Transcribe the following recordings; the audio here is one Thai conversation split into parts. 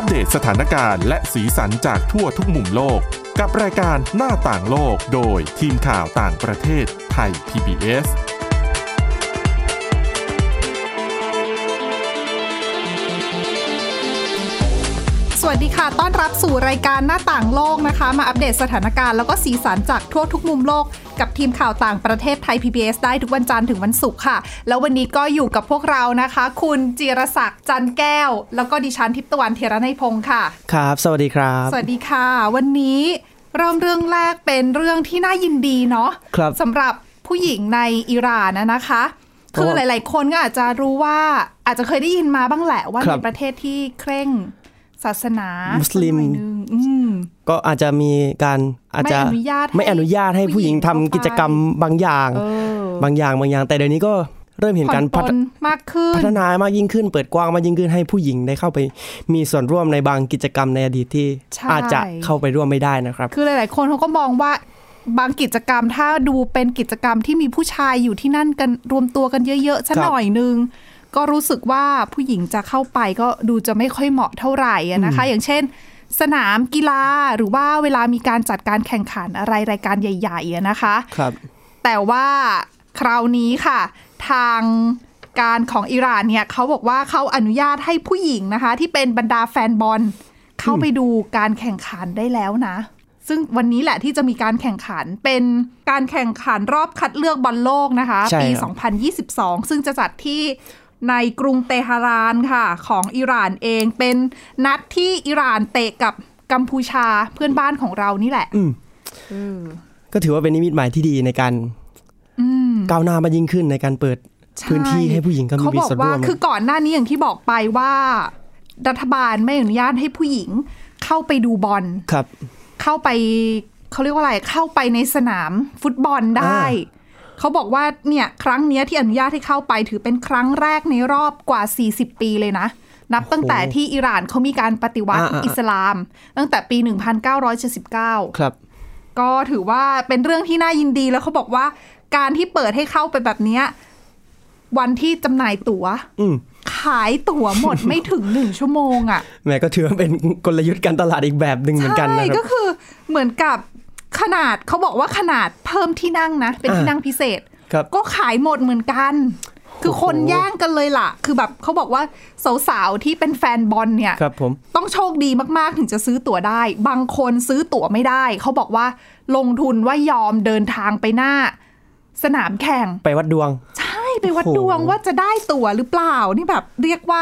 อัปเดตสถานการณ์และสีสันจากทั่วทุกมุมโลก กับรายการหน้าต่างโลกโดยทีมข่าวต่างประเทศไทย PBS สวัสดีค่ะ ต้อนรับสู่รายการหน้าต่างโลกนะคะ มาอัปเดตสถานการณ์แล้วก็สีสันจากทั่วทุกมุมโลก กับทีมข่าวต่างประเทศไทย PBS ได้ทุกวันจันทร์ถึงวันศุกร์ค่ะ แล้ววันนี้ก็อยู่กับพวกเรานะคะ คุณจิรศักดิ์จันแก้ว แล้วก็ดิฉันทิพย์ตะวันเทระในยพงค์ค่ะ ครับ สวัสดีครับ สวัสดีค่ะ วันนี้เริ่มเรื่องแรกเป็นเรื่องที่น่ายินดีเนาะครับสำหรับผู้หญิงในอิหร่านนะนะคะเพราะคือว่าหลาย ๆ คนก็อาจจะรู้ว่าอาจจะเคยได้ยินมาบ้างแหละว่าครัในบประเทศที่เคร่ง ศาสนามุสลิมสักหน่อยนึงอืมก็อาจจะมีการอาจจะไม่อนุญาตให้ไม่อนุญาตให้ผู้หญิงผู้หญิงทำเข้าไปกิจกรรมบางอย่างเออบางอย่างบางอย่าง แต่เดี๋ยวนี้ก็เริ่มเห็นผ่กาอนรปพัลฒนมากขึ้นพัฒนามากยิ่งขึ้น เปิดกว้างมากยิ่งขึ้นให้ผู้หญิงได้เข้าไปมีส่วนร่วมในบางกิจกรรมในอดีตที่ใช่อาจจะเข้าไปร่วมไม่ได้นะครับ คือหลาย ๆ คนเขาก็มองว่าบางกิจกรรมถ้าดูเป็นกิจกรรมที่มีผู้ชายอยู่ที่นั่นกันรวมตัวกันเยอะๆสักครับหน่อยนึง ก็รู้สึกว่าผู้หญิงจะเข้าไปก็ดูจะไม่ค่อยเหมาะเท่าไหร่อะนะคะ อย่างเช่น สนามกีฬาหรือว่าเวลามีการจัดการแข่งขันอะไรรายการใหญ่ๆอะนะคะครับแต่ว่าคราวนี้ค่ะ ทางการของอิหร่านเนี่ยเขาบอกว่าเขาอนุญาตให้ผู้หญิงนะคะ ที่เป็นบรรดาแฟนบอล เข้าไปดูการแข่งขันได้แล้วนะ ซึ่งวันนี้แหละที่จะมีการแข่งขันเป็นการแข่งขันรอบคัดเลือกบอลโลกนะคะใช่ปีครับ2022 ซึ่งจะจัดที่ ในกรุงเตหะรานค่ะ ของอิหร่านเองเป็นนัดที่อิหร่านเตะกับกัมพูชาเพื่อนบ้านของเรานี่แหละอืมเออก็ถือว่าเป็นนิมิตหมายที่ดีในการอืมก้าวหน้ามายิ่งขึ้นในการเปิดพื้นที่ให้ผู้หญิงก็มีเขาบอกส่วนร่ว่าวมคือก่อนหน้านี้อย่างที่บอกไปว่า รัฐบาลไม่อนุญาตให้ผู้หญิงเข้าไปดูบอลครับ เข้าไปเขาเรียกว่าอะไรเข้าไปในสนามฟุตบอลได้อ่า เขาบอกว่าเนี่ยครั้งเนี้ยที่อนุญาตให้เข้าไปถือเป็นครั้งแรกในรอบกว่า 40 ปีเลยนะ นับตั้งแต่ที่อิหร่านเขามีการปฏิวัติอ่าอ่าอิสลาม ตั้งแต่ปี 1979 ครับ ก็ถือว่าเป็นเรื่องที่น่ายินดีแล้วเขาบอกว่าการที่เปิดให้เข้าไปแบบเนี้ยวันที่จำหน่ายตัว๋ว อืมขายตั๋วหมด ไม่ถึงหนึ่งชั่วโมงอะ่ะแหม่ก็ถือว่าเป็นกลยุทธ์การตลาดอีกแบบหนึ่งเหมือนกันใช่นะคก็รับ คือเหมือนกับ ขนาดเขาบอกว่าขนาดเพิ่มที่นั่งนะ เป็นที่อ่านั่งพิเศษครับก็ขายหมดเหมือนกัน คือคนโอ้โหแย่งกันเลยล่ะ คือแบบเขาบอกว่าสาวๆที่เป็นแฟนบอลเนี่ยครับผมต้องโชคดีมากๆถึงจะซื้อตั๋วได้ บางคนซื้อตั๋วไม่ได้ เขาบอกว่าลงทุนว่ายอมเดินทางไปหน้า สนามแข่งไปวัดดวง ใช่ไปวัดโอ้โหดวงว่าจะได้ตั๋วหรือเปล่านี่แบบเรียกว่า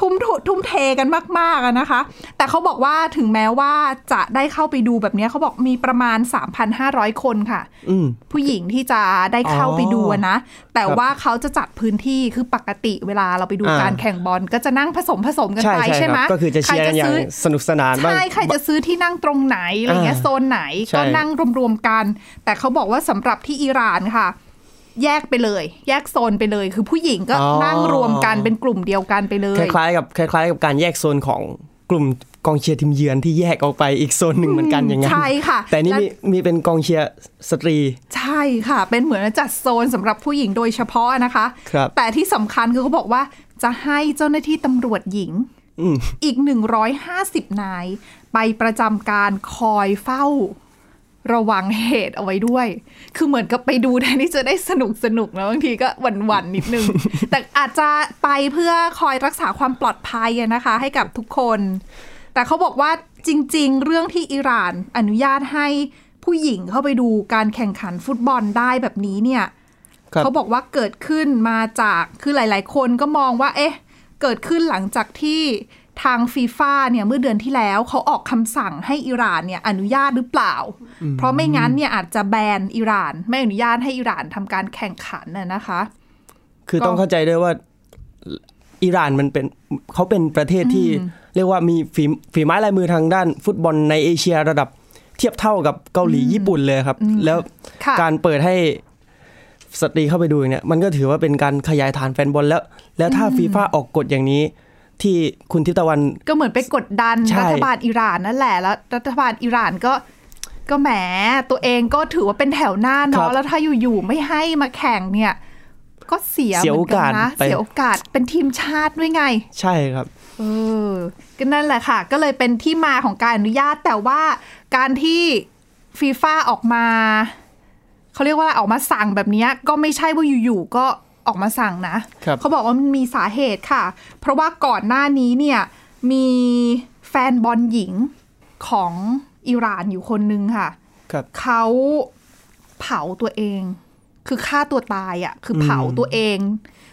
ทุ่มทุทุ่มเทกันมากๆอะนะคะ แต่เขาบอกว่าถึงแม้ว่าจะได้เข้าไปดูแบบเนี้ยเขาบอกมีประมาณ 3,500 คนค่ะอืมผู้หญิงที่จะได้เข้าไปดูอะนะ แต่ครับว่าเขาจะจัดพื้นที่คือปกติเวลาเราไปดูอ่าการแข่งบอลก็จะนั่งผสมผสมกันใช่ไปใช่ใช่ไหมครับก็คือจะเชียร์กันอย่างใครสนุกสนานบ้างใช่ใครจะซื้อที่นั่งตรงไหนอะไรเงี้ยอ่าโซนไหนใช่ก็นั่งรวมๆกัน แต่เขาบอกว่าสำหรับที่อิหร่านค่ะ แยกไปเลย แยกโซนไปเลย คือผู้หญิงก็อ๋อ นั่งรวมกันเป็นกลุ่มเดียวกันไปเลย คล้ายๆกับคล้ายๆกับการแยกโซนของกลุ่มกองเชียร์ทีมเยือนที่แยกออกไปอีกโซนหนึ่งเหมือนกันอย่างนั้นใช่ค่ะแต่นี่และ มีมีเป็นกองเชียร์สตรี ใช่ค่ะ เป็นเหมือนจัดโซนสำหรับผู้หญิงโดยเฉพาะนะคะ ครับ แต่ที่สำคัญคือเขาบอกว่าจะให้เจ้าหน้าที่ตำรวจหญิงอืมอีก 150 นาย ไปประจำการคอยเฝ้า ระวังเหตุเอาไว้ด้วย คือเหมือนกับไปดูแทนที่จะได้สนุกสนุกนะบางทีก็หวั่นๆนิดนึง แต่อาจจะไปเพื่อคอยรักษาความปลอดภัยอะนะคะ ให้กับทุกคน แต่เขาบอกว่าจริง ๆ เรื่องที่อิหร่านอนุญาตให้ผู้หญิงเข้าไปดูการแข่งขันฟุตบอลได้แบบนี้เนี่ยครับเขาบอกว่าเกิดขึ้นมาจากคือหลาย ๆ คนก็มองว่า เอ๊ะ เกิดขึ้นหลังจากที่ ทางฟีฟ่าเนี่ยเมื่อเดือนที่แล้วเขาออกคำสั่งให้อิหร่านเนี่ยอนุญาตหรือเปล่า เพราะไม่งั้นเนี่ยอาจจะแบนอิหร่าน ไม่อนุญาตให้อิหร่านทำการแข่งขันน่ะนะคะ คือก็ต้องเข้าใจด้วยว่าอิหร่านมันเป็นเขาเป็นประเทศที่เรียกว่ามีฝีฝีไม้ลายมือทางด้านฟุตบอลในเอเชียระดับเทียบเท่ากับเกาหลีญี่ปุ่นเลยครับ แล้วค่ะการเปิดให้สตรีเข้าไปดูอย่างเนี้ยมันก็ถือว่าเป็นการขยายฐานแฟนบอลแล้ว แล้วถ้าฟีฟ่าออกกฎอย่างนี้ ที่คุณทิพย์ตะวัน ก็เหมือนไปกดดันใช่รัฐบาลอิหร่านนั่นแหละแล้วรัฐบาลอิหร่านก็ก็แหมตัวเองก็ถือว่าเป็นแถวหน้าครัเนาะบแล้วถ้าอยู่ๆไม่ให้มาแข่งเนี่ย ก็เสียเสียเหมือนกันนะโอกาสไปเสียโอกาสเป็นทีมชาติด้วยไง ใช่ครับเออก็นั่นแหละค่ะ ก็เลยเป็นที่มาของการอนุญาตแต่ว่าการที่ฟีฟ่าออกมาเขาเรียกว่าออกมาสั่งแบบเนี้ยก็ไม่ใช่ว่าอยู่ๆก็ ออกมาสั่งนะครับเขาบอกว่ามันมีสาเหตุค่ะ เพราะว่าก่อนหน้านี้เนี่ยมีแฟนบอลหญิงของอิหร่านอยู่คนนึงค่ะครับเขาเผาตัวเอง คือฆ่าตัวตายอะ่ะ คือเผาตัวเอง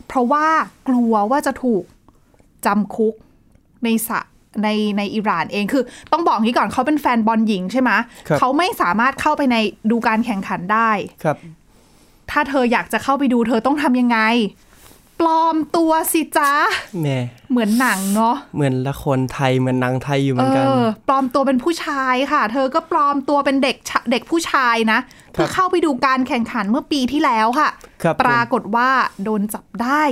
เพราะว่ากลัวว่าจะถูกจำคุกในสะในในอิหร่านเองคือต้องบอกอย่างนี้ก่อนเขาเป็นแฟนบอลหญิงใช่ไหมครับเขาไม่สามารถเข้าไปในดูการแข่งขันได้ครับ ถ้าเธออยากจะเข้าไปดูเธอต้องทำยังไง ปลอมตัวสิจ๊ะแหม่เหมือนหนังเนาะเหมือนละครไทยเหมือนหนังไทยอยู่เหมือนกันเออปลอมตัวเป็นผู้ชายค่ะ เธอก็ปลอมตัวเป็นเด็กชะเด็กผู้ชายนะเพื่อเข้าไปดูการแข่งขันเมื่อปีที่แล้วค่ะครับผมปรากฏว่าโดนจับได้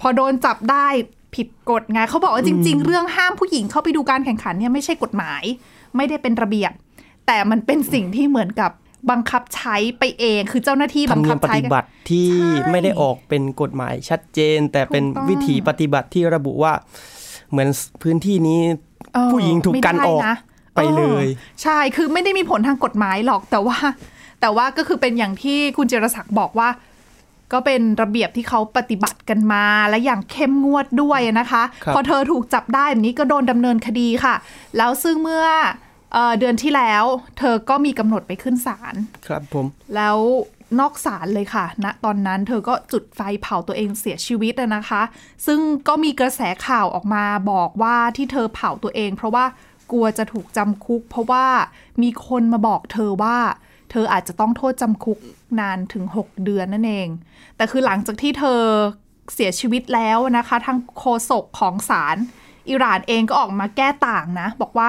พอโดนจับได้ผิดกฎไงเขาบอกว่าจริง ๆ เรื่องห้ามผู้หญิงเข้าไปดูการแข่งขันเนี่ยไม่ใช่กฎหมาย ไม่ได้เป็นระเบียบ แต่มันเป็นสิ่งที่เหมือนกับ บังคับใช้ไปเองคือเจ้าหน้าที่ธรบัรมงเนีคัยบมปใช้ฏิกันบัติที่ใช่ไม่ได้ออกเป็นกฎหมายชัดเจน แต่เป็นถูกต้องวิถีปฏิบัติที่ระบุว่า เหมือนพื้นที่นี้เออผู้หญิงถูกกันไม่ได้ออกนะไปเลยออใช่คือไม่ได้มีผลทางกฎหมายหรอกแต่ว่า แต่ว่าก็คือเป็นอย่างที่คุณเจรศักดิ์บอกว่า ก็เป็นระเบียบที่เขาปฏิบัติกันมาและอย่างเข้มงวดด้วยนะคะครับพอเธอถูกจับได้แบบนี้ก็โดนดำเนินคดีค่ะ แล้วซึ่งเมื่อ เอ่อเดือนที่แล้ว เธอก็มีกำหนดไปขึ้นศาลครับผม แล้วนอกศาลเลยค่ะณตอนนั้นเธอก็จุดไฟเผาตัวเองเสียชีวิตอะนะคะ ซึ่งก็มีกระแสข่าวออกมาบอกว่าที่เธอเผาตัวเอง เพราะว่ากลัวจะถูกจำคุก เพราะว่ามีคนมาบอกเธอว่า เธออาจจะต้องโทษจำคุกนานถึง 6 เดือนนั่นเอง แต่คือหลังจากที่เธอเสียชีวิตแล้วนะคะ ทางโฆษกของศาลอิหร่านเองก็ออกมาแก้ต่างนะ บอกว่า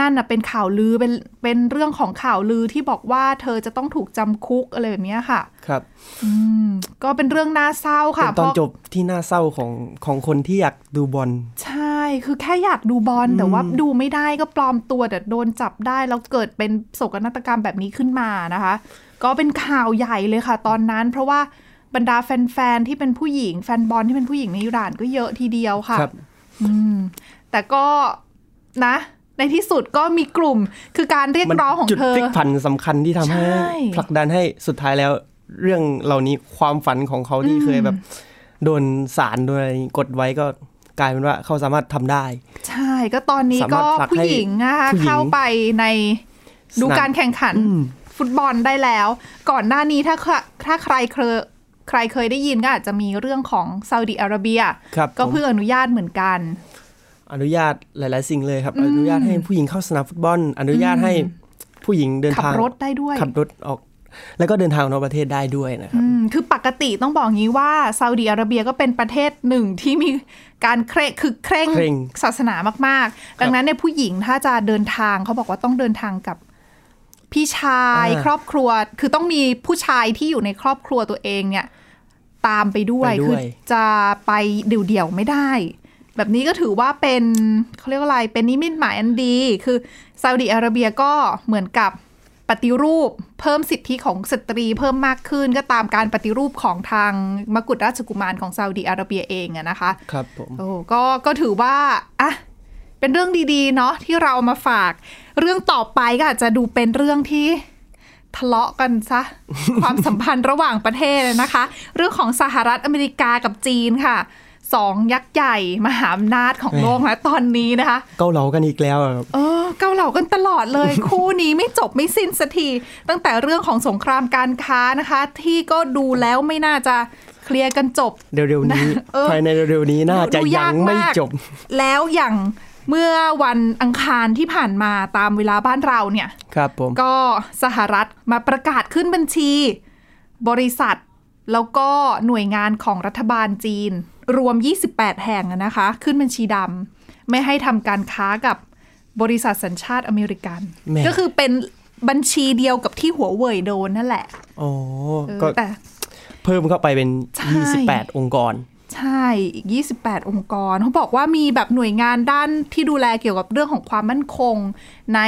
นั่นนะเป็นข่าวลือเป็นเป็นเรื่องของข่าวลือที่บอกว่าเธอจะต้องถูกจำคุกอะไรแบบเนี้ยค่ะ ครับก็เป็นเรื่องน่าเศร้าเป็ค่ะนตอนเพราะจบที่น่าเศร้าของของคนที่อยากดูบอลใช่คือแค่อยากดูบอลแต่ว่าดูไม่ได้ก็ปลอมตัวแต่โดนจับได้แล้วเกิดเป็นโศกนาฏกรรมแบบนี้ขึ้นมานะคะ ก็เป็นข่าวใหญ่เลยค่ะ ตอนนั้น เพราะว่าบรรดาแฟนๆที่เป็นผู้หญิงแฟนบอลที่เป็นผู้หญิงในอิหร่านก็เยอะทีเดียวค่ะครับแต่ก็นะ ในที่สุดก็มีกลุ่มคือการเรียกมันร้องของจุดเธอพลิกผันสำคัญที่ทำให้ใช่ผลักดันให้สุดท้ายแล้ว เรื่องเหล่านี้ความฝันของเขาที่เคยแบบ โดนสารโดนอะไรกดไว้ก็กลายเป็นว่าเขาสามารถทำได้ ใช่ก็ตอนนี้สาก็มารถผลักให้ผู้หญิงนะคะผู้หญิงเข้าไปในดูสนามการแข่งขันฟุตบอลได้แล้ว ก่อนหน้านี้ถ้าใครถ้าใครเคยใครเคยได้ยินก็อาจจะมีเรื่องของซาอุดิอาระเบียครับก็ผมเพิ่งอนุญาตเหมือนกัน อนุญาตหลาย ๆ สิ่งเลยครับ อนุญาตให้ผู้หญิงเข้าสนามฟุตบอล อนุญาตให้ผู้หญิงเดินขับทางรถได้ด้วยขับรถออก แล้วก็เดินทางออกนอกประเทศได้ด้วยนะครับอืมคือปกติต้องบอกงี้ว่าซาอุดิอาระเบียก็เป็นประเทศหนึ่งที่มีการเคร่งคือเคร่งเคร่งศาสนามาก ๆ ดังนั้นเนี่ยผู้หญิงถ้าจะเดินทางเขาบอกว่าต้องเดินทางกับพี่ชายอ่าครอบครัว คือต้องมีผู้ชายที่อยู่ในครอบครัวตัวเองเนี่ย ตามไปด้วยไปด้วยคือจะไปเดี่ยวๆไม่ได้ แบบนี้ก็ถือว่าเป็นเขาเรียกว่าอะไรเป็นนิมิตหมายอันดี คือซาอุดิอาระเบียก็เหมือนกับปฏิรูปเพิ่มสิทธิของสตรีเพิ่มมากขึ้นก็ตามการปฏิรูปของทางมกุฎราชกุมารของซาอุดิอาระเบียเองอะนะคะครับผมโอ้ก็ก็ถือว่าอะเป็นเรื่องดีๆ เนาะที่เรามาฝาก เรื่องต่อไปก็อาจจะดูเป็นเรื่องที่ทะเลาะกันซะ ความสัมพันธ์ระหว่างประเทศนะคะ เรื่องของสหรัฐอเมริกากับจีนค่ะ สองยักษ์ใหญ่มหาอำนาจของโลกนะตอนนี้นะคะ เกาเหลากันอีกแล้วอะครับเออเกาเหลากันตลอดเลย คู่นี้ไม่จบไม่สิ้นสักทีตั้งแต่เรื่องของสงครามการค้านะคะ ที่ก็ดูแล้วไม่น่าจะเคลียร์กันจบ เร็วๆนี้เออภายในเร็วๆนี้น่าจะดูยัยากงไม่มากจบ แล้วอย่างเมื่อวันอังคารที่ผ่านมาตามเวลาบ้านเราเนี่ย ครับผมก็สหรัฐมาประกาศขึ้นบัญชี บริษัท แล้วก็หน่วยงานของรัฐบาลจีน รวม 28 แห่งอะนะคะ ขึ้นบัญชีดำไม่ให้ทำการค้ากับบริษัทสัญชาติอเมริกันแหม่ก็คือเป็นบัญชีเดียวกับที่หัวเว่ยโดนนั่นแหละอ๋อเออก็แต่เพิ่มเข้าไปเป็นใช่28 องค์กร ใช่อีก 28 องค์กรเขาบอกว่ามีแบบหน่วยงานด้านที่ดูแลเกี่ยวกับเรื่องของความมั่นคง ใน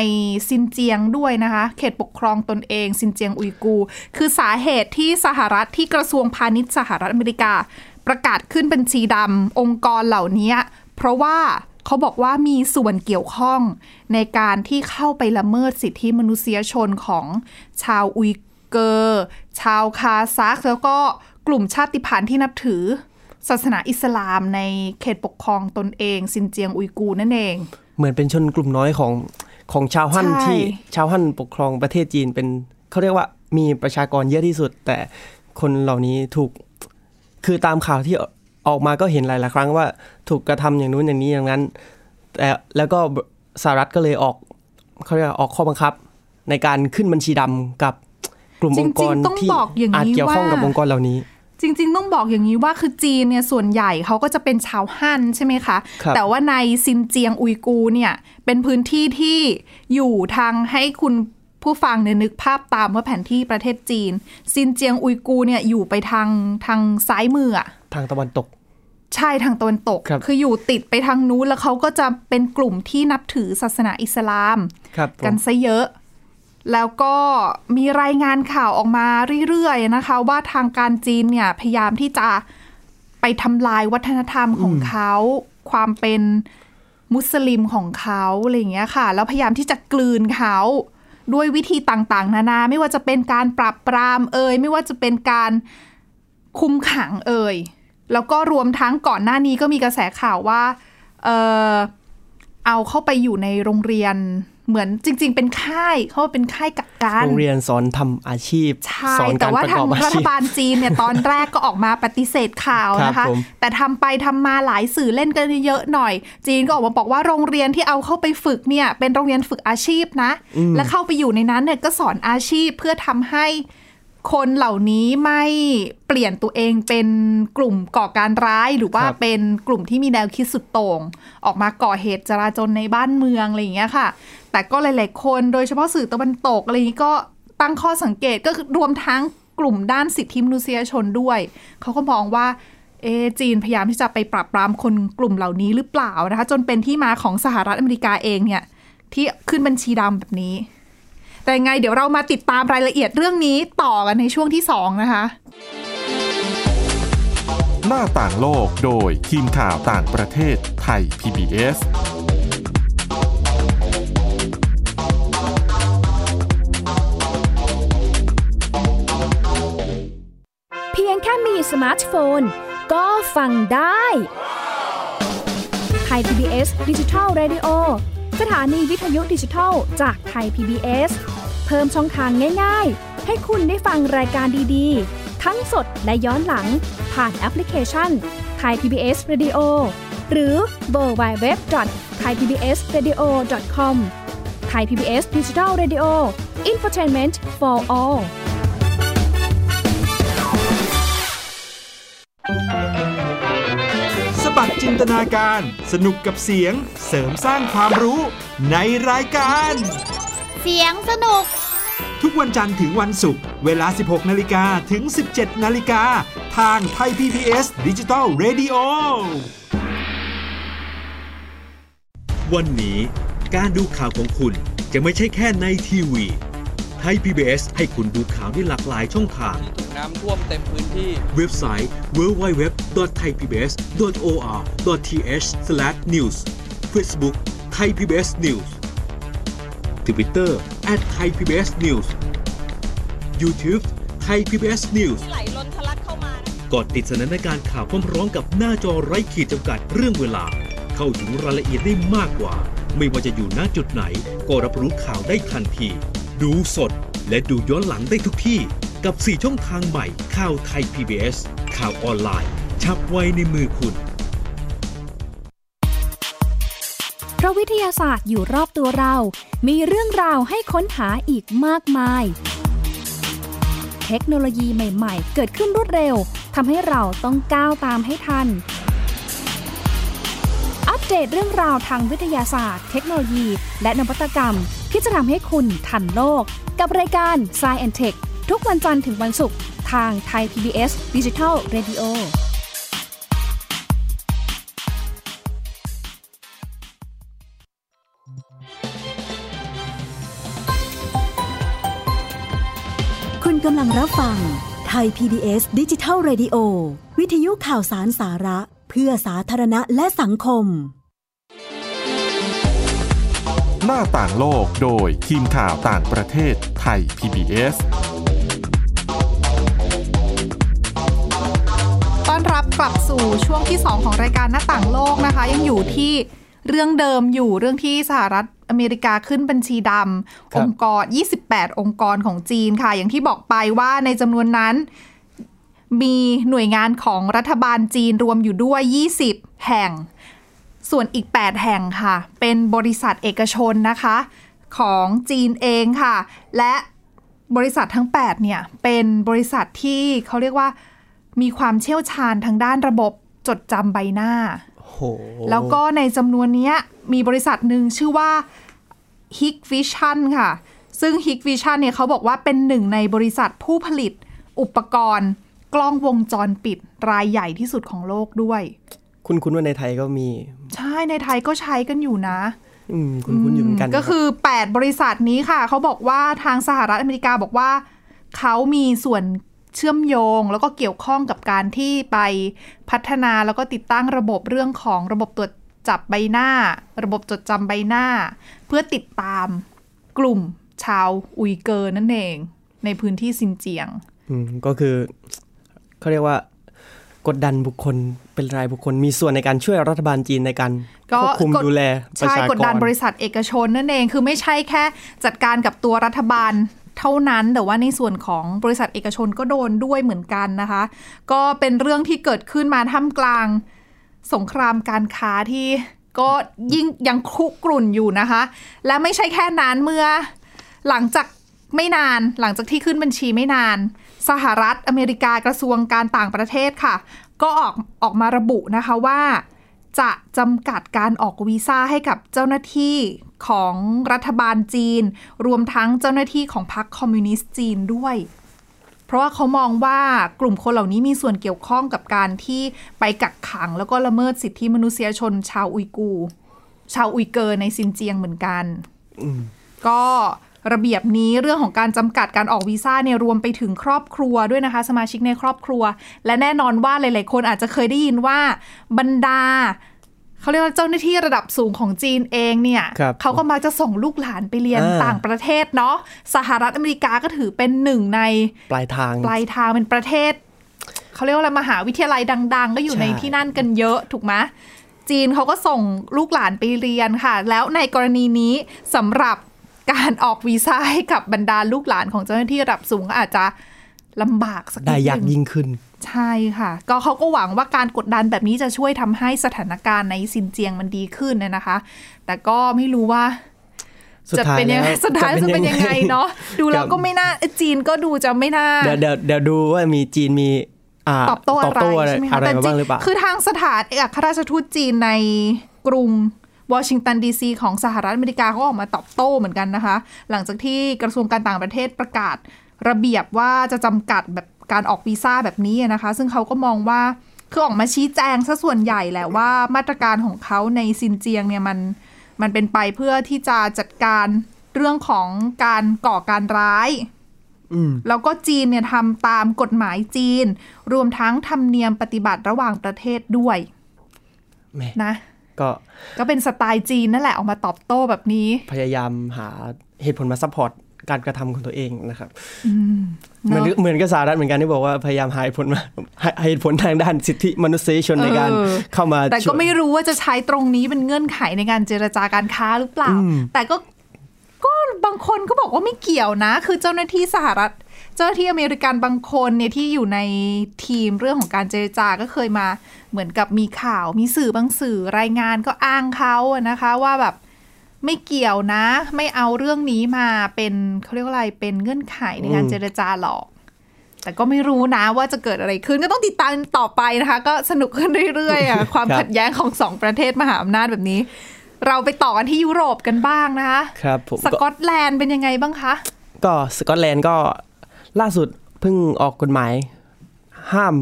ซินเจียงด้วยนะคะ เขตปกครองตนเองซินเจียงอุยกู คือสาเหตุที่สหรัฐที่กระทรวงพาณิชย์สหรัฐอเมริกา ประกาศขึ้นบัญชีดำองค์กรเหล่านี้เพราะว่าเขาบอกว่ามีส่วนเกี่ยวข้องในการที่เข้าไปละเมิดสิทธิมนุษยชนของชาวอุยเกอร์ ชาวคาซักแล้วก็กลุ่มชาติพันธุ์ที่นับถือ ศาสนาอิสลามในเขตปกครองตนเองซินเจียงอุยกูร์นั่นเอง เหมือนเป็นชนกลุ่มน้อยของของชาวฮั่นใช่ที่ชาวฮั่นปกครองประเทศจีนเป็นเขาเรียกว่ามีประชากรเยอะที่สุด แต่คนเหล่านี้ถูกคือตามข่าวที่ออกมาก็เห็นหลายๆครั้งว่าถูกกระทำอย่างนู้นอย่างนี้อย่างนั้น แต่แล้วก็สหรัฐก็เลยออกเขาเรียกว่าออกข้อบังคับ ในการขึ้นบัญชีดำกับกลุ่มจริองงค์กรๆต้องที่บอกอย่างนี้อาจเกี่ยวข้องกับว่าองค์กรเหล่านี้ จริง ๆ ต้องบอกอย่างนี้ว่าคือจีนเนี่ยส่วนใหญ่เขาก็จะเป็นชาวฮั่นใช่ไหมคะครับแต่ว่าในซินเจียงอุยกูร์เนี่ยเป็นพื้นที่ที่อยู่ทางให้คุณผู้ฟังเนี่ยนึกภาพตามว่าแผนที่ประเทศจีน ซินเจียงอุยกูร์เนี่ยอยู่ไปทางทางซ้ายมืออะทางตะวันตก ใช่ทางตะวันตกครับออยู่ติดไปทางนู้นแล้วเขาก็จะเป็นกลุ่มที่นับถือศาสนาอิสลามครับผมกันซะเยอะ แล้วก็มีรายงานข่าวออกมาเรื่อยๆนะคะ ว่าทางการจีนเนี่ยพยายามที่จะไปทำลายวัฒนธรรมของเขา ความเป็นมุสลิมของเขาอะไรอย่างเงี้ยค่ะ แล้วพยายามที่จะกลืนเขาด้วยวิธีต่างๆ นานา ไม่ว่าจะเป็นการปรับปรามเอ่ยไม่ว่าจะเป็นการคุมขังเอ่ยแล้วก็รวมทั้งก่อนหน้านี้ก็มีกระแสข่าวว่าเออเอาเข้าไปอยู่ในโรงเรียน เหมือนจริง ๆ เป็นค่ายเขาเป็นค่ายกักกันโรงเรียนสอนทำอาชีพใช่สอนแต่การว่าประทากองบอารัฐชีพบาลจีนเนี่ยตอนแรกก็ออกมาปฏิเสธข่าวนะครัคะบผมแต่ทำไปทำมาหลายสื่อเล่นกันเยอะหน่อย จีนก็ออกมาบอกว่าโรงเรียนที่เอาเข้าไปฝึกเนี่ยเป็นโรงเรียนฝึกอาชีพนะ และเข้าไปอยู่ในนั้นเนี่ยก็สอนอาชีพเพื่อทำให้ คนเหล่านี้ไม่เปลี่ยนตัวเองเป็นกลุ่มก่อการร้ายหรือว่าครับเป็นกลุ่มที่มีแนวคิดสุดโต่งออกมาก่อเหตุจราจนในบ้านเมืองอะไรอย่างเงี้ยค่ะ แต่ก็หลาย ๆ คนโดยเฉพาะสื่อตะวันตกอะไรอย่างนี้ก็ตั้งข้อสังเกตก็คือรวมทั้งกลุ่มด้านสิทธิมนุษยชนด้วย เขาก็มองว่าเอะจีนพยายามที่จะไปปราบปรามคนกลุ่มเหล่านี้หรือเปล่านะคะ จนเป็นที่มาของสหรัฐอเมริกาเองเนี่ยที่ขึ้นบัญชีดำแบบนี้ แต่ยังไงเดี๋ยวเรามาติดตามรายละเอียดเรื่องนี้ต่อกันในช่วงที่สองนะคะ หน้าต่างโลกโดยทีมข่าวต่างประเทศไทย PBS เพียงแค่มีสมาร์ทโฟน ก็ฟังได้ไทย PBS ดิจิทัล Radio สถานีวิทยุดิจิทัลจากไทย PBS เพิ่มช่องทางง่าย ๆ ให้คุณได้ฟังรายการดีๆ ทั้งสดและย้อนหลัง ผ่านแอปพลิเคชันไทย PBS Radio หรือเวอร์ไบเว็บไทยพีบีเอสเรดิโอคอมไทยพีบีเอสดิจิทัลเรดิโออินฟอร์ทนเมนต์ for all สบัดจินตนาการสนุกกับเสียงเสริมสร้างความรู้ในรายการ สียงสนุก ทุกวันจันทร์ถึงวันศุกร์เวลา 16 นาฬิกาถึง 17 นาฬิกา ทางไทย PPS ดิจิตอล Radio วันนี้การดูข่าวของคุณจะไม่ใช่แค่ในทีวีไทย PBS ให้คุณดูข่าวได้หลากหลายช่องทาง ถูกน้ำท่วมเต็มพื้นที่ เว็บไซต์ www.thaipbs.or.th/news Facebook Thai PBS News Twitter @thaipbsnews YouTube Thai PBS News ไหลล้นทะลักเข้ามากดติดสนันในการข่าวพร้อมๆกับหน้าจอไร้ขีดจำกัดเรื่องเวลา เข้าถึงรายละเอียดได้มากกว่า ไม่ว่าจะอยู่ณจุดไหน ก็รับรู้ข่าวได้ทันที ดูสดและดูย้อนหลังได้ทุกที่ กับ 4 ช่องทางใหม่ข่าวไทย PBS ข่าวออนไลน์ ชับไว้ในมือคุณ วิทยาศาสตร์อยู่รอบตัวเรา มีเรื่องราวให้ค้นหาอีกมากมาย เทคโนโลยีใหม่ ๆ เกิดขึ้นรวดเร็วทำให้เราต้องก้าวตามให้ทัน อัปเดตเรื่องราวทางวิทยาศาสตร์ เทคโนโลยี และนวัตกรรม ที่จะทำให้คุณทันโลก กับรายการ s c i e n t e c h ทุกวันจันทร์ถึงวันศุกร์ทางไทย PBS Digital Radio คุ กำลังรับฟัง ไทย PBS ดิจิทัล Radio วิทยุข่าวสารสาระ เพื่อสาธารณะและสังคม หน้าต่างโลกโดยทีมข่าวต่างประเทศไทย PBS ต้อนรับกลับสู่ช่วงที่ 2 ของรายการหน้าต่างโลกนะคะ ยังอยู่ที่เรื่องเดิมอยู่เรื่องที่สหรัฐ อเมริกาขึ้นบัญชีดำครับองค์กร 28 องค์กรของจีนค่ะ อย่างที่บอกไปว่าในจำนวนนั้น มีหน่วยงานของรัฐบาลจีนรวมอยู่ด้วย 20 แห่ง ส่วนอีก 8 แห่งค่ะ เป็นบริษัทเอกชนนะคะ ของจีนเองค่ะ และบริษัททั้ง 8 เนี่ย เป็นบริษัทที่เขาเรียกว่ามีความเชี่ยวชาญทางด้านระบบจดจำใบหน้าโห แล้วก็ในจำนวนเนี้ยมีบริษัทหนึ่งชื่อว่า Hik Vision ค่ะ ซึ่ง Hik Vision เนี่ยเขาบอกว่าเป็นหนึ่งในบริษัทผู้ผลิตอุปกรณ์ กล้องวงจรปิดรายใหญ่ที่สุดของโลกด้วย คุณคุณว่าในไทยก็มี ใช่ในไทยก็ใช้กันอยู่นะอืมคุณคุณอยู่เหมือนกัน ก็คือ 8 บริษัทนี้ค่ะ เขาบอกว่าทางสหรัฐอเมริกาบอกว่า เขามีส่วน เชื่อมโยงแล้วก็เกี่ยวข้องกับการที่ไปพัฒนาแล้วก็ติดตั้งระบบเรื่องของระบบตรวจจับใบหน้า ระบบจดจำใบหน้า เพื่อติดตามกลุ่มชาวอุยเกอร์นั่นเอง ในพื้นที่ซินเจียงอืมก็คือเขาเรียกว่ากดดันบุคคลเป็นรายบุคคลมีส่วนในการช่วยรัฐบาลจีนในการก็ควบคุมกดดูแลประใช่ชากกดดันบรริษัทเอกชนนั่นเองคือไม่ใช่แค่จัดการกับตัวรัฐบาล เท่านั้น แต่ว่าในส่วนของบริษัทเอกชนก็โดนด้วยเหมือนกันนะคะ ก็เป็นเรื่องที่เกิดขึ้นมาท่ามกลาง สงครามการค้าที่ก็ยิ่งยังคุกรุ่นอยู่นะคะ และไม่ใช่แค่นั้นเมื่อหลังจากไม่นานหลังจากที่ขึ้นบัญชีไม่นาน สหรัฐอเมริกากระทรวงการต่างประเทศค่ะ ก็ออกออกมาระบุนะคะว่า จะจำกัดการออกวีซ่าให้กับเจ้าหน้าที่ของรัฐบาลจีน รวมทั้งเจ้าหน้าที่ของพรรคคอมมิวนิสต์จีนด้วย เพราะว่าเขามองว่ากลุ่มคนเหล่านี้มีส่วนเกี่ยวข้องกับการที่ไปกักขัง แล้วก็ละเมิดสิทธิมนุษยชนชาวอุยกูร์ชาวอุยเกอร์ในซินเจียงเหมือนกันก็ ระเบียบนี้เรื่องของการจำกัดการออกวีซ่าเนี่ยรวมไปถึงครอบครัวด้วยนะคะ สมาชิกในครอบครัว และแน่นอนว่าหลาย ๆ คนอาจจะเคยได้ยินว่าบรรดาเขาเรียกว่าเจ้าหน้าที่ระดับสูงของจีนเองเนี่ยครับเขาก็มักจะส่งลูกหลานไปเรียนอ่าต่างประเทศเนาะสหรัฐอเมริกาก็ถือเป็นหนึ่งในปลายทางปลายทางเป็นประเทศ เขาเรียกว่าอะไรมหาวิทยาลัยดัง ๆ ก็อยู่ใช่ในที่นั่นกันเยอะถูกไหมจีนเขาก็ส่งลูกหลานไปเรียนค่ะ แล้วในกรณีนี้สำหรับ การออกวีซ่าให้กับบรรดาลูกหลานของเจ้าหน้าที่ระดับสูงก็อาจจะลำบากสักนิได้ดยากหนึ่งยิ่งขึ้น ใช่ค่ะ ก็เขาก็หวังว่าการกดดันแบบนี้จะช่วยทำให้สถานการณ์ในซินเจียงมันดีขึ้นเนยนะคะ แต่ก็ไม่รู้ว่าสุดจะท้ายเป็นยังไงแล้วสุดท้ายจะเป็นยังไงเนาะดูแล้วก็ไม่น่าเอ้ยจีนก็ดูจะไม่น่าเดี๋ยวเดี๋ยวเดี๋ยวดูว่ามีจีนมีอ่าตอบโต้อะไรใช่ไหมคะอะไรแต่มาจริบ้างหรือเปล่าคือทางสถานเอกอัครราชทูตจีนในกรุง วอชิงตันดีซีของสหรัฐอเมริกาเขาออกมาตอบโต้เหมือนกันนะคะ หลังจากที่กระทรวงการต่างประเทศประกาศระเบียบว่าจะจำกัดแบบการออกวีซ่าแบบนี้นะคะ ซึ่งเขาก็มองว่าคือออกมาชี้แจงซะส่วนใหญ่แหละว่ามาตรการของเขาในซินเจียงเนี่ยมันมันเป็นไปเพื่อที่จะจัดการเรื่องของการก่อการร้ายอืมแล้วก็จีนเนี่ยทำตามกฎหมายจีน รวมทั้งธรรมเนียมปฏิบัติระหว่างประเทศด้วยแหม่นะ ก็ก็เป็นสไตล์จีนนั่นแหละออกมาตอบโต้แบบนี้ พยายามหาเหตุผลมา support การกระทำของตัวเองนะครับเนเหมือนอะเหมือนกับสหรัฐเหมือนกันที่บอกว่าพยายามหาเหตุผลมาให้ให้เหตุผลทางด้านสิทธิมนุษยชนในการเออเข้ามา แต่ช่ก็วยไม่รู้ว่าจะใช้ตรงนี้เป็นเงื่อนไขในการเจรจาการค้าหรือเปล่าอืมแต่ก็ก็บางคนก็บอกว่าไม่เกี่ยวนะ คือเจ้าหน้าที่สหรัฐ เจ้าหน้าที่อเมริกันบางคนเนี่ยที่อยู่ในทีมเรื่องของการเจรจาก็เคยมาเหมือนกับมีข่าว มีสื่อบางสื่อรายงานก็อ้างเขาอะนะคะว่าแบบไม่เกี่ยวนะ ไม่เอาเรื่องนี้มาเป็นเขาเรียกว่าอะไรเป็นเงื่อนไขในการอืมเจรจาหรอก แต่ก็ไม่รู้นะว่าจะเกิดอะไรขึ้นก็ต้องติดตามต่อไปนะคะ ก็สนุกขึ้นเรื่อยๆอะความขัดแย้งของสองประเทศมหาอำนาจแบบนี้ เราไปต่อกันที่ยุโรปกันบ้างนะคะ ครับผมสก็กอตแลนด์เป็นยังไงบ้างคะ ก็สกอตแลนด์ก็ ล่าสุดเพิ่งออกกฎหมาย ห้าม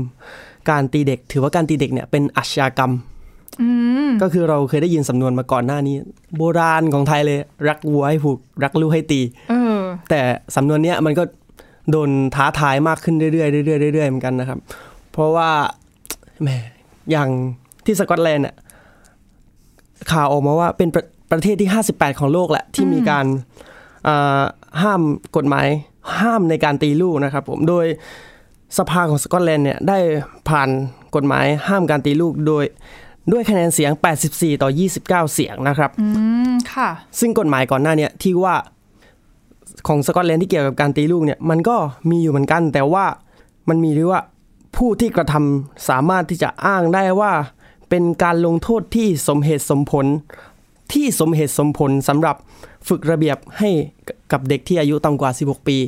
การตีเด็ก ถือว่าการตีเด็กเนี่ยเป็นอาชญากรรมอืมก็คือเราเคยได้ยินสำนวนมาก่อนหน้านี้ โบราณของไทยเลย รักวัวให้ผูก รักลูกให้ตีเออแต่สำนวนเนี้ยมันก็โดนท้าทายมากขึ้นเรื่อยๆเรื่อยๆเรื่อยๆเหมือนกันนะครับ เพราะว่าแหมอย่างที่สกอตแลนด์เนี่ยข่าวออกมาว่าเป็นประประเทศที่ 58 ของโลกแหละ ที่มีการอ่าห้ามกฎหมาย ห้ามในการตีลูกนะครับผมโดยสภาของสกอตแลนด์เนี่ยได้ผ่านกฎหมายห้ามการตีลูกโดยด้วยคะแนนเสียง 84 ต่อ 29 เสียงนะครับอืมค่ะ ซึ่งกฎหมายก่อนหน้าเนี่ยที่ว่าของสกอตแลนด์ที่เกี่ยวกับการตีลูกเนี่ยมันก็มีอยู่เหมือนกัน แต่ว่ามันมีด้วยว่าผู้ที่กระทำสามารถที่จะอ้างได้ว่า เป็นการลงโทษที่สมเหตุสมผล ที่สมเหตุสมผลสำหรับฝึกระเบียบให้กับเด็กที่อายุต่ำกว่า 16 ปี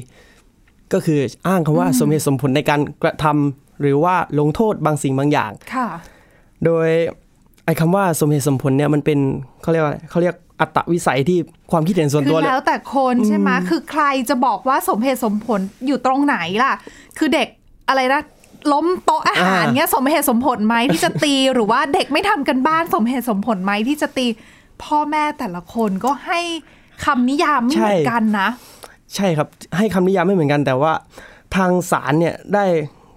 ก็คืออ้างคำว่าสมเหตุสมผลในการกระทำหรือว่าลงโทษบางสิ่งบางอย่างค่ะโดยไอ้คำว่าสมเหตุสมผลเนี่ยมันเป็นเขาเรียกว่าอะไรเขาเรียกอัตวิสัยที่ความคิดเห็นส่วนคืตัวอเลยแล้วแต่คนใช่ไหมคือใครจะบอกว่าสมเหตุสมผลอยู่ตรงไหนล่ะ คือเด็กอะไรนะล้มโต๊ะอาหารอ่าเงี้ยสมเหตุสมผลไหมที่จะตีหรือว่าเด็กไม่ทำกันบ้านสมเหตุสมผลไหมที่จะตี พ่อแม่แต่ละคนก็ให้คำนิยามไม่เหมือนกันนะ ใช่ครับให้คำนิยามไม่เหมือนกัน แต่ว่าทางศาลเนี่ยได้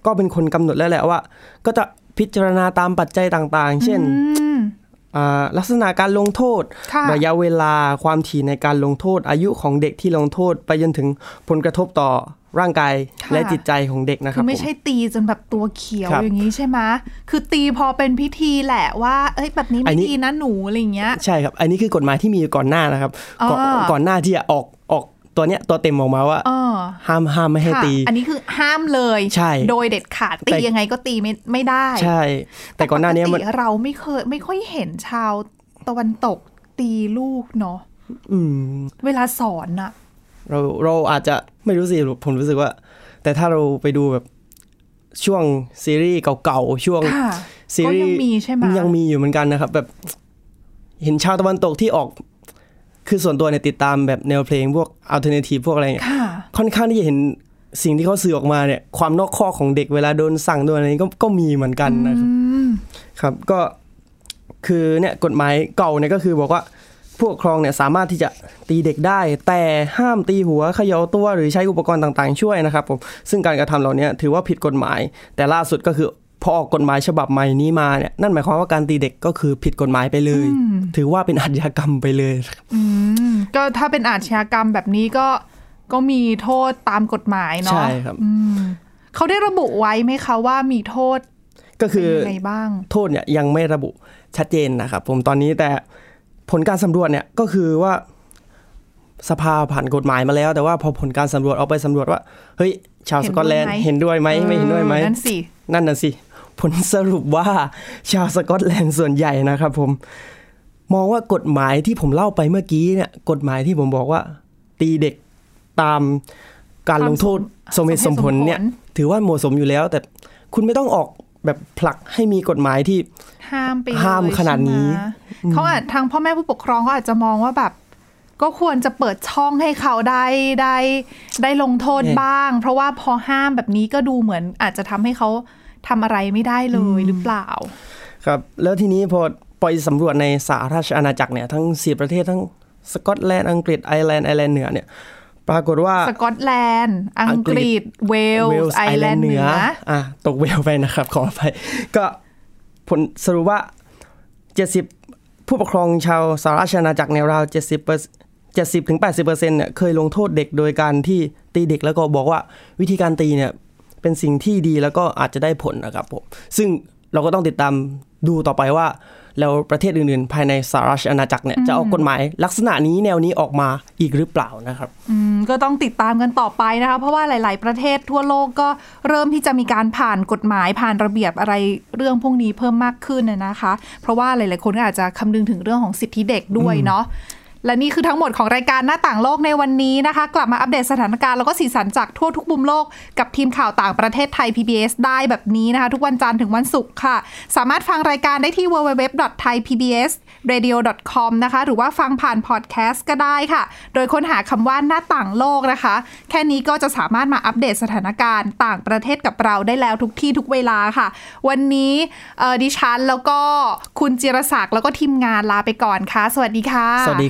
ก็เป็นคนกำหนดแล้วแหละว่า ก็จะพิจารณาตามปัจจัยต่างๆ เช่นอืมอ่าลักษณะการลงโทษค่ะระยะเวลาความถี่ในการลงโทษ อายุของเด็กที่ลงโทษ ไปจนถึงผลกระทบต่อ ร่างกายและจิตใจของเด็กนะคคืรับอไม่ผมใช่ตีจนแบบตัวเขียวครับอย่างนี้ใช่ไหมคือตีพอเป็นพิธีแหละว่า เอ้ยแบบนี้อัไม่นนี้ดีนะหนูอะไรอย่างเงี้ยใช่ครับ อันนี้คือกฎหมายที่มีอยู่ก่อนหน้านะครับก่อนอ่าก่อนหน้าที่จะออกออกตัวเนี้ยตัวเต็มออกมาว่าเออห้ามห้ามไม่ให้ค่ะตี อันนี้คือห้ามเลยใช่โดยเด็ดขาดตีแต่ยังไงก็ตีไม่ไม่ได้ ใช่ แต่ก่อนหน้านี้มันปกติเราไม่เคยไม่ค่อยเห็นชาวตะวันตกตีลูกเนาะอืมเวลาสอนอะ เราเราอาจจะไม่รู้สิผมรู้สึกว่า แต่ถ้าเราไปดูแบบช่วงซีรีส์เก่าๆช่วงค่ะซีก็รียังส์มีใช่ไหมยังมีอยู่เหมือนกันนะครับ แบบเห็นชาวตะวันตกที่ออก คือส่วนตัวเนี่ยติดตามแบบแนวเพลงพวกอัลเทอร์เนทีฟพวกอะไรเงี้ยค่ะค่อนข้างที่จะเห็นสิ่งที่เขาสื่อออกมาเนี่ยความนอกข้อกของเด็กเวลาโดนสั่งโดนอะไรนี้ก็ก็มีเหมือนกันนะครับอืมครับก็คือเนี่ยกฎหมายเก่าเนี่ยก็คือบอกว่า ผู้ปกครองเนี่ยสามารถที่จะตีเด็กได้ แต่ห้ามตีหัวเขย่าตัวหรือใช้อุปกรณ์ต่างๆ ช่วยนะครับผมซึ่งการกระทำเหล่านี้ถือว่าผิดกฎหมาย แต่ล่าสุดก็คือพอออกกฎหมายฉบับใหม่นี้มาเนี่ยนั่นหมายความว่าการตีเด็กก็คือผิดกฎหมายไปเลย ถือว่าเป็นอาชญากรรมไปเลยอืมก็ถ้าเป็นอาชญากรรมแบบนี้ก็ก็มีโทษตามกฎหมายเนาะใช่ครับอืมเขาได้ระบุไว้ไหมคะว่ามีโทษ ก็คืเป็นอยังไงบ้าง โทษเนี่ยยังไม่ระบุชัดเจนนะครับผมตอนนี้แต่ ผลการสำรวจเนี่ยก็คือว่าสภาผ่านกฎหมายมาแล้ว แต่ว่าพอผลการสำรวจออกไปสำรวจว่า เฮ้ย ชาวเห็สนกอตแลนด์ด้วยไหมเห็นด้วยไหมไม่เห็นด้วยไหมเออนั่นสินั่นน่ะสิ ผลสรุปว่าชาวสกอตแลนด์ส่วนใหญ่นะครับผม มองว่ากฎหมายที่ผมเล่าไปเมื่อกี้เนี่ยกฎหมายที่ผมบอกว่า ตีเด็กตามการลงโทษสมเหตุสมผลเนี่ยสมเหตุสมผลถือว่าเหมาะสมอยู่แล้ว แต่คุณไม่ต้องออก แบบผลักให้มีกฎหมายที่ห้ามไปเลยห้ามขนาดนี้ใช่ไหมเขาอาจทางพ่อแม่ผู้ปกครองเขาอาจจะมองว่าแบบก็ควรจะเปิดช่องให้เขาได้ได้ได้ลงโทษเนี่ยบ้าง เพราะว่าพอห้ามแบบนี้ก็ดูเหมือนอาจจะทำให้เขาทำอะไรไม่ได้เลยหรือเปล่า ครับ แล้วทีนี้พอปล่อยสำรวจในสหราชอาณาจักรเนี่ยทั้งสี่ประเทศทั้งสกอตแลนด์อังกฤษไอร์แลนด์ไอร์แลนด์เหนือเนี่ย ปรากฏว่าสกอตแลนด์ อังกฤษ เวลเวลส์ส์ไอไอร์ร์แลแลนนด์ด์เหเหนืนือออะตกเวลไปนะครับ ขออภัยก็ผลสรุปว่า 70 ผู้ปกครองชาวสหราชอาณาจักรในยราว 70เปอร์70ถึง80เปอร์เซ็นต์เนี่ยเคยลงโทษเด็กโดยการที่ตีเด็กแล้วก็บอกว่าวิธีการตีเนี่ยเป็นสิ่งที่ดีแล้วก็อาจจะได้ผลนะครับผมซึ่งเราก็ต้องติดตามดูต่อไปว่า แล้วประเทศอื่นๆ ภายในสหราชอาณาจักรเนี่ยจะออกกฎหมายลักษณะนี้แนวนี้ออกมาอีกหรือเปล่านะครับอืมก็ต้องติดตามกันต่อไปนะคะเพราะว่าหลาย ๆ ประเทศทั่วโลกก็เริ่มที่จะมีการผ่านกฎหมายผ่านระเบียบอะไรเรื่องพวกนี้เพิ่มมากขึ้นน่ะนะคะ เพราะว่าหลาย ๆ คนก็อาจจะคำนึงถึงเรื่องของสิทธิเด็กด้วยเนาะ และนี่คือทั้งหมดของรายการหน้าต่างโลกในวันนี้นะคะ กลับมาอัปเดตสถานการณ์แล้วก็สีสันจากทั่วทุกมุมโลกกับทีมข่าวต่างประเทศไทย PBS ได้แบบนี้นะคะ ทุกวันจันทร์ถึงวันศุกร์ค่ะ สามารถฟังรายการได้ที่ www.thaipbsradio.com นะคะ หรือว่าฟังผ่านพอดแคสต์ก็ได้ค่ะ โดยค้นหาคำว่าหน้าต่างโลกนะคะ แค่นี้ก็จะสามารถมาอัปเดตสถานการณ์ต่างประเทศกับเราได้แล้วทุกที่ทุกเวลาค่ะ วันนี้ดิฉันแล้วก็คุณจิรศักดิ์แล้วก็ทีมงานลาไปก่อนค่ะ สวัสดีค่ะ สวัสดี